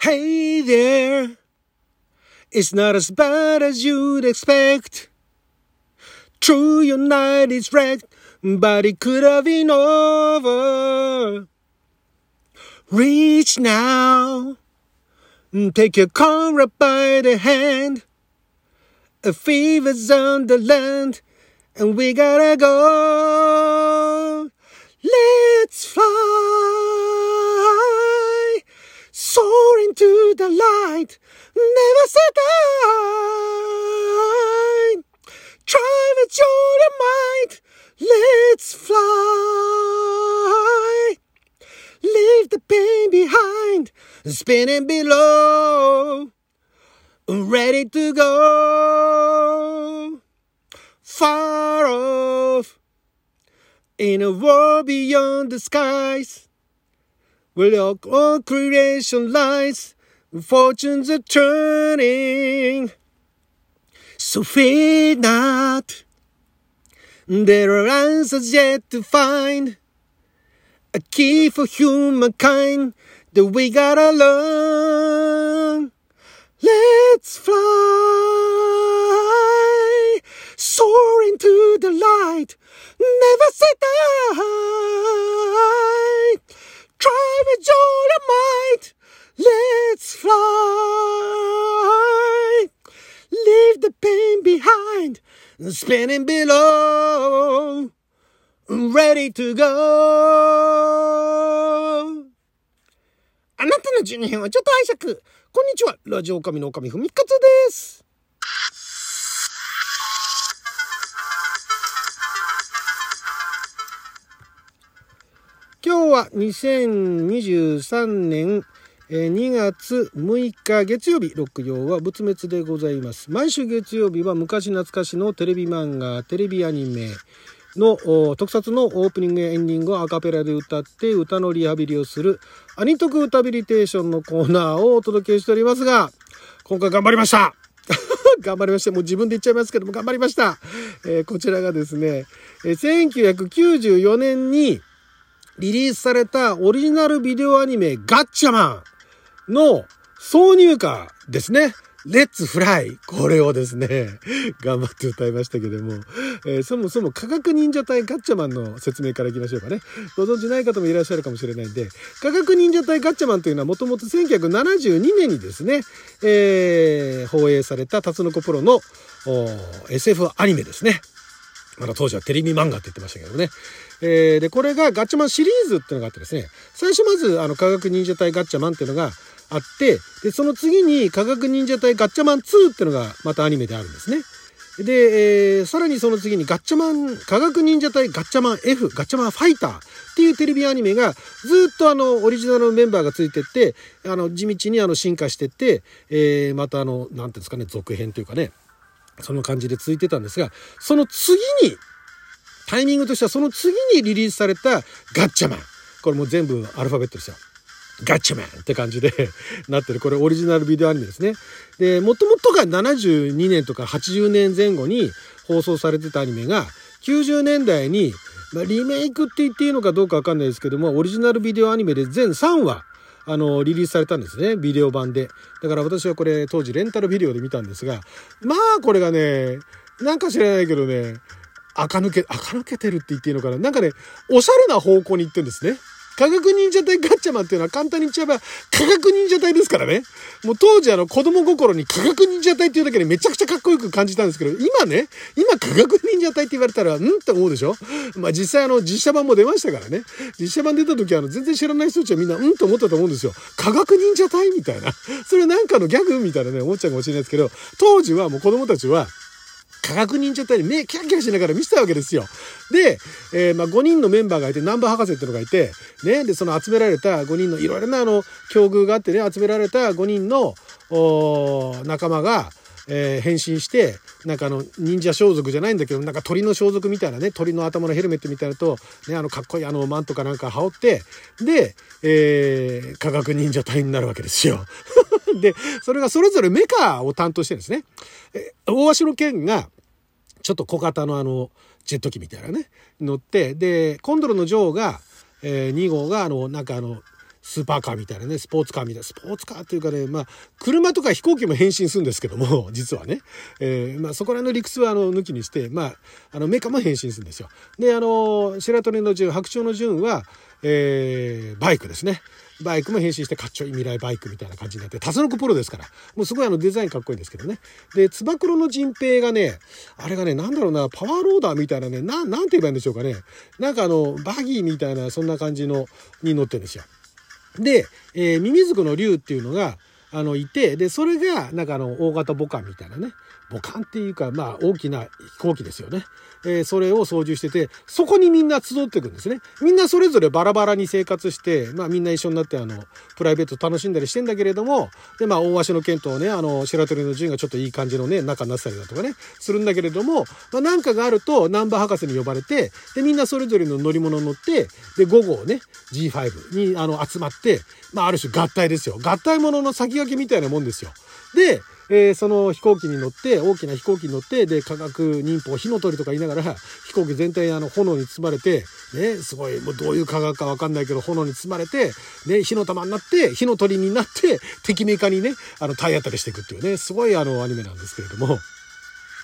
Hey there, it's not as bad as you'd expect. True, your night is wrecked, but it could have been over. Reach now, mm, take your comrade by the hand. A fever's on the land, and we gotta go. Let's fly, soaring to the light, never say die. Try with your might, let's fly. Leave the pain behind, spinning below, ready to go. Far off, in a world beyond the skies, where all creation lies, fortunes are turning. So fear not, there are answers yet to find a key for humankind that we gotta learn. Let's fly, soaring to the light, never say die. Try with all your might, let's fly. Leave the pain behind, spinning below ready to go! あなたの12編はちょっと拝借。こんにちは。ラジオ神の神ふみかつです。日は2023年2月6日月曜日、六曜は仏滅でございます。毎週月曜日は昔懐かしのテレビ漫画、テレビアニメの特撮のオープニングやエンディングをアカペラで歌って歌のリハビリをするアニトク歌ビリテーションのコーナーをお届けしておりますが、今回頑張りました 頑張りました。もう自分で言っちゃいますけども頑張りました。えーこちらがですね、1994年にリリースされたオリジナルビデオアニメガッチャマンの挿入歌ですね。レッツフライ。これをですね、頑張って歌いましたけども、えーそもそも科学忍者隊ガッチャマンの説明からいきましょうかね。ご存知ない方もいらっしゃるかもしれないんで、科学忍者隊ガッチャマンというのはもともと1972年にですね、えー放映されたタツノコプロの SF アニメですね。まだ当時はテレビ漫画って言ってましたけどね。えーで、これがガッチャマンシリーズっていうのがあってですね、最初まずあの科学忍者隊ガッチャマンっていうのがあって、で、その次に科学忍者隊ガッチャマン2っていうのがまたアニメであるんですね。で、えーさらにその次にガッチャマン、科学忍者隊ガッチャマン F、ガッチャマンファイターっていうテレビアニメがずっとあの、オリジナルのメンバーがついてって、あの、地道にあの、進化してって、えーまたあの、なんていうんですかね、続編というかね、その感じで続いてたんですが、その次に、タイミングとしてはその次にリリースされたガッチャマン。これもう全部アルファベットですよ。ガッチャマンって感じで なってる。これオリジナルビデオアニメですね。で、もともとが72年とか80年前後に放送されてたアニメが90年代に、まあ、リメイクって言っていいのかどうかわかんないですけども、オリジナルビデオアニメで全3話あの、リリースされたんですね。ビデオ版で。だから私はこれ当時レンタルビデオで見たんですが、まあこれがね、なんか知らないけどね、垢抜け、垢抜けてるって言っていいのかな？なんかね、おしゃれな方向に行ってんですね。科学忍者隊ガッチャマンっていうのは簡単に言っちゃえば科学忍者隊ですからね。もう当時あの子供心に科学忍者隊っていうだけでめちゃくちゃかっこよく感じたんですけど、今ね、今科学忍者隊って言われたら、ん？って思うでしょ？まあ実際あの実写版も出ましたからね。実写版出た時あの全然知らない人たちはみんなうん？と思ったと思うんですよ。科学忍者隊みたいな。それなんかのギャグみたいなね、思っちゃうかもしれないですけど、当時はもう子供たちは、科学忍者隊に目キャキャしながら見せたわけですよ。で、えーまあ、5人のメンバーがいて、ナンバー博士っていうのがいて、ね、で、その集められた5人のいろいろなあの、境遇があってね、集められた5人の、仲間が、えー変身して、なんかあの、忍者装束じゃないんだけど、なんか鳥の装束みたいなね、鳥の頭のヘルメットみたいなと、ね、あの、かっこいいあの、マントかなんか羽織って、で、えー科学忍者隊になるわけですよ。で、それがそれぞれメカを担当してるんですね。え大鷲の剣が、ちょっと小型のあの、ジェット機みたいなね、乗って、で、コンドルの女王が、えー2号が、あの、なんかあの、スーパーカーみたいなね、スポーツカーみたいな、スポーツカーっていうかね、まあ、車とか飛行機も変身するんですけども、実はね。えー、まあ、そこら辺の理屈は、あの、抜きにして、まあ、あの、メカも変身するんですよ。で、あの、白鳥の順、白鳥の順は、えー、バイクですね。バイクも変身してかっちょいい未来バイクみたいな感じになって、タツノコプロですから。もうすごいあのデザインかっこいいんですけどね。で、つば九郎の陣平がね、あれがね、なんだろうな、パワーローダーみたいなね、な、なんて言えばいいんでしょうかね。なんかあの、バギーみたいな、そんな感じの、に乗ってるんですよ。で、えー、ミミズクの竜っていうのが、あの、いて、で、それが、なんかあの、大型母艦みたいなね。母艦っていうか、まあ、大きな飛行機ですよね。えー、それを操縦してて、そこにみんな集っていくんですね。みんなそれぞれバラバラに生活して、まあ、みんな一緒になって、あの、プライベート楽しんだりしてんだけれども、で、まあ、大鷲の剣とね、あの、白鳥の陣がちょっといい感じのね、仲になったりだとかね、するんだけれども、まあ、なんかがあると、ナンバー博士に呼ばれて、で、みんなそれぞれの乗り物に乗って、で、午後ね、G5 に、あの、集まって、まあ、ある種合体ですよ。合体ものの先駆けみたいなもんですよ。で、えー、その飛行機に乗って、大きな飛行機に乗って、で、科学忍法、火の鳥とか言いながら、飛行機全体あの炎に包まれて、ね、すごい、もうどういう科学かわかんないけど、炎に包まれて、ね、火の玉になって、火の鳥になって、敵メカにね、あの、体当たりしていくっていうね、すごいあの、アニメなんですけれども、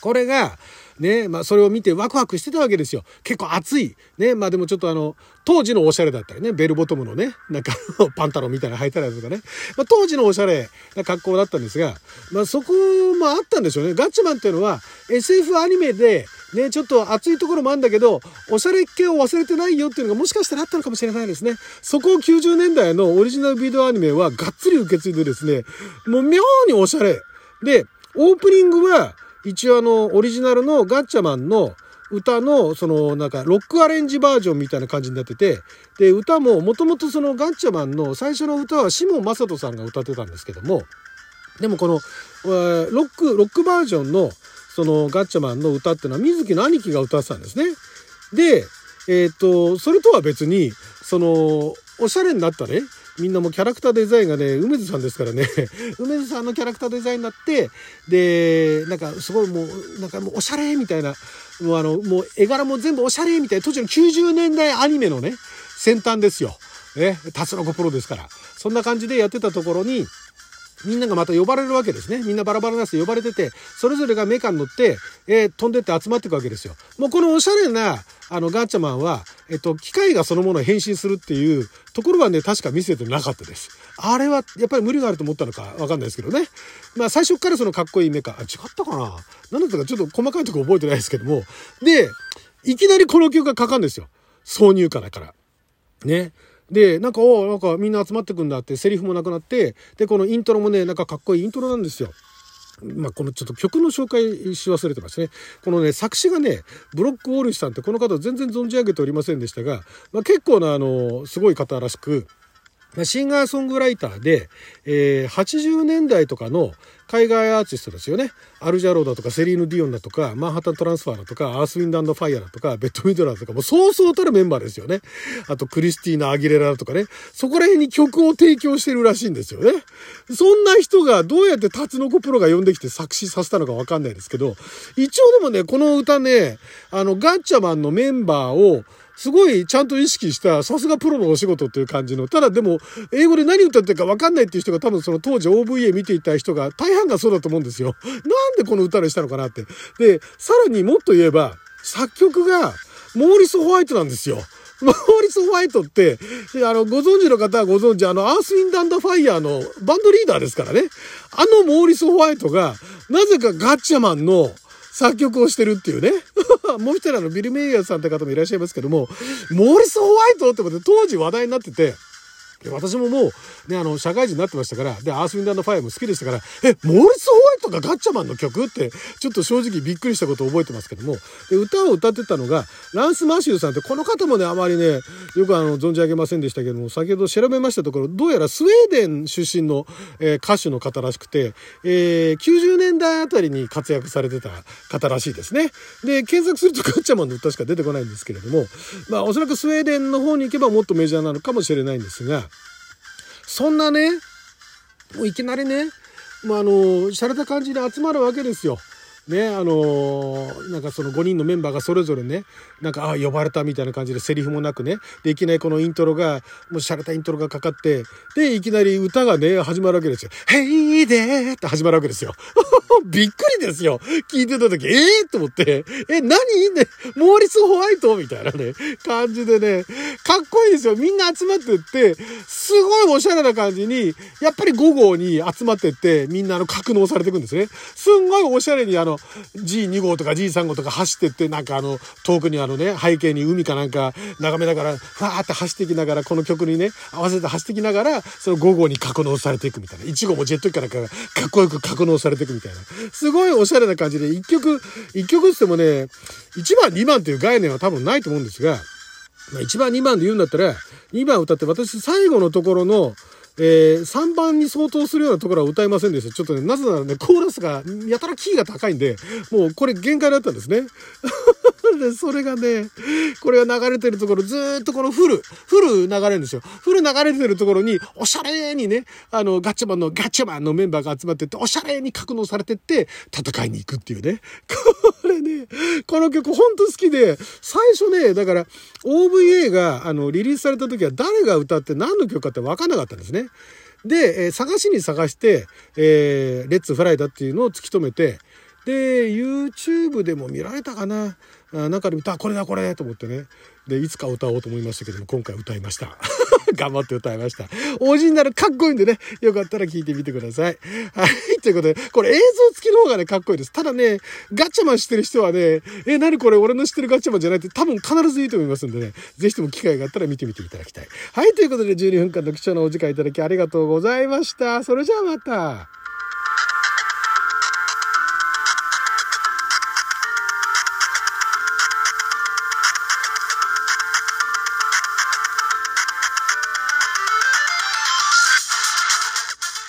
これが、ね、まあそれを見てワクワクしてたわけですよ。結構暑い。ね、まあでもちょっとあの、当時のおしゃれだったりね、ベルボトムのね、なんか パンタロンみたいなの履いたりとかね、まあ当時のおしゃれな格好だったんですが、まあそこもあったんでしょうね。ガッチマンっていうのは SF アニメで、ね、ちょっと熱いところもあるんだけど、おしゃれ系を忘れてないよっていうのがもしかしたらあったのかもしれないですね。そこを90年代のオリジナルビデオアニメはがっつり受け継いでですね、もう妙におしゃれ。で、オープニングは、一応あの、オリジナルのガッチャマンの歌の、その、なんか、ロックアレンジバージョンみたいな感じになってて、で、歌も、もともとそのガッチャマンの最初の歌は、シモン・マサトさんが歌ってたんですけども、でもこの、ロック、ロックバージョンの、そのガッチャマンの歌っていうのは、水木の兄貴が歌ってたんですね。で、えっ、と、それとは別に、その、おしゃれになったね、みんなもキャラクターデザインがね、梅津さんですからね、梅津さんのキャラクターデザインになって、で、なんかすごいもう、なんかもうおしゃれみたいな、もうあの、もう絵柄も全部おしゃれみたいな、当時の90年代アニメのね、先端ですよ。ね、タツノコプロですから。そんな感じでやってたところに、みんながまた呼ばれるわけですね。みんなバラバラなしで呼ばれてて、それぞれがメカに乗って、えー、飛んでって集まっていくわけですよ。もうこのおしゃれな、あの、ガッチャマンは、えっと、機械がそのものを変身するっていうところはね、確か見せてなかったです。あれは、やっぱり無理があると思ったのかわかんないですけどね。まあ、最初からそのかっこいいメカ、あ、違ったかな？何だったかちょっと細かいとこ覚えてないですけども。で、いきなりこの曲がかかるんですよ。挿入歌だから。ね。で、なんか、おなんかみんな集まってくんだって、セリフもなくなって、で、このイントロもね、なんかかっこいいイントロなんですよ。まあ、このちょっと曲の紹介し忘れてますね。このね、作詞がね、ブロックウォルシュさんってこの方全然存じ上げておりませんでしたが、まあ、結構な、あの、すごい方らしく、シンガーソングライターで、えー、80年代とかの海外アーティストですよね。アルジャローだとか、セリーヌ・ディオンだとか、マンハッタン・トランスファーだとか、アース・ウィンド・ファイアだとか、ベット・ミドラーとか、もうそうそうたるメンバーですよね。あと、クリスティーナ・アギレラとかね。そこら辺に曲を提供してるらしいんですよね。そんな人がどうやってタツノコプロが呼んできて作詞させたのかわかんないですけど、一応でもね、この歌ね、あの、ガッチャマンのメンバーを、すごいちゃんと意識した、さすがプロのお仕事っていう感じの。ただでも、英語で何歌ってるか分かんないっていう人が多分その当時 OVA 見ていた人が大半がそうだと思うんですよ。なんでこの歌にしたのかなって。で、さらにもっと言えば、作曲がモーリス・ホワイトなんですよ。モーリス・ホワイトって、あの、ご存知の方はご存知、あの、アース・ウィンダンド・ファイヤーのバンドリーダーですからね。あのモーリス・ホワイトが、なぜかガッチャマンの作曲をしてるっていうね。もう一人の、ビル・メイヤーさんって方もいらっしゃいますけども、モーリス・ホワイトってことで当時話題になってて、私ももう、ね、あの、社会人になってましたから、で、アースウィンドファイアも好きでしたから、え、モーリス・ホワイトがガッチャマンの曲って、ちょっと正直びっくりしたことを覚えてますけども、で、歌を歌ってたのが、ランス・マシューさんって、この方もね、あまりね、よくあの、存じ上げませんでしたけども、先ほど調べましたところ、どうやらスウェーデン出身の、えー、歌手の方らしくて、えー、90年代あたりに活躍されてた方らしいですね。で、検索すると ガッチャマンの歌しか出てこないんですけれども、まあ、おそらくスウェーデンの方に行けばもっとメジャーなのかもしれないんですが、そんなね、もういきなりね、まああの、洒落た感じで集まるわけですよ。ね、あのー、なんかその5人のメンバーがそれぞれね、なんか、ああ、呼ばれたみたいな感じでセリフもなくね、で、いきなりこのイントロが、もう洒落たイントロがかかって、で、いきなり歌がね、始まるわけですよ。ヘイデーって始まるわけですよ。びっくりですよ。聞いてた時、ええー、と思って、え、何？ね、モーリス・ホワイト？みたいなね、感じでね、かっこいいですよ。みんな集まってって、すごいおしゃれな感じに、やっぱり5号に集まってって、みんなあの格納されていくんですね。すんごいおしゃれにあの、の G2 号とか G3 号とか走ってって、なんかあの、遠くにあのね、背景に海かなんか眺めながら、ふわーって走ってきながら、この曲にね、合わせて走ってきながら、その5号に格納されていくみたいな。1号もジェット機かなんかかっこよく格納されていくみたいな。すごいおしゃれな感じで、1曲、1曲ってもね、1番、2番っていう概念は多分ないと思うんですが、ま、1番、2番で言うんだったら、2番歌って私最後のところの、えー、3番に相当するようなところは歌いませんでした。ちょっとね、なぜならね、コーラスがやたらキーが高いんで、もうこれ限界だったんですね。で、それがね、これが流れてるところ、ずっとこのフル、フル流れるんですよ。フル流れてるところに、おしゃれにね、あの、ガッチャマンのガッチャマンのメンバーが集まってって、おしゃれに格納されてって、戦いに行くっていうね。こ、の曲ほんと好きで、最初ね、だから、OVA が、あの、リリースされた時は誰が歌って何の曲かって分かんなかったんですね。で、えー、探しに探して、えー、レッツフライだっていうのを突き止めて、で、YouTube でも見られたかな中で見た、これだこれと思ってね。で、いつか歌おうと思いましたけども、今回歌いました。頑張って歌いました。おじになるかっこいいんでね、よかったら聞いてみてください。はい、ということで、これ映像付きの方がね、かっこいいです。ただね、ガチャマンしてる人はね、え、なにこれ俺の知ってるガチャマンじゃないって多分必ずいいと思いますんでね、ぜひとも機会があったら見てみていただきたい。はい、ということで12分間の貴重なお時間いただきありがとうございました。それじゃあまた。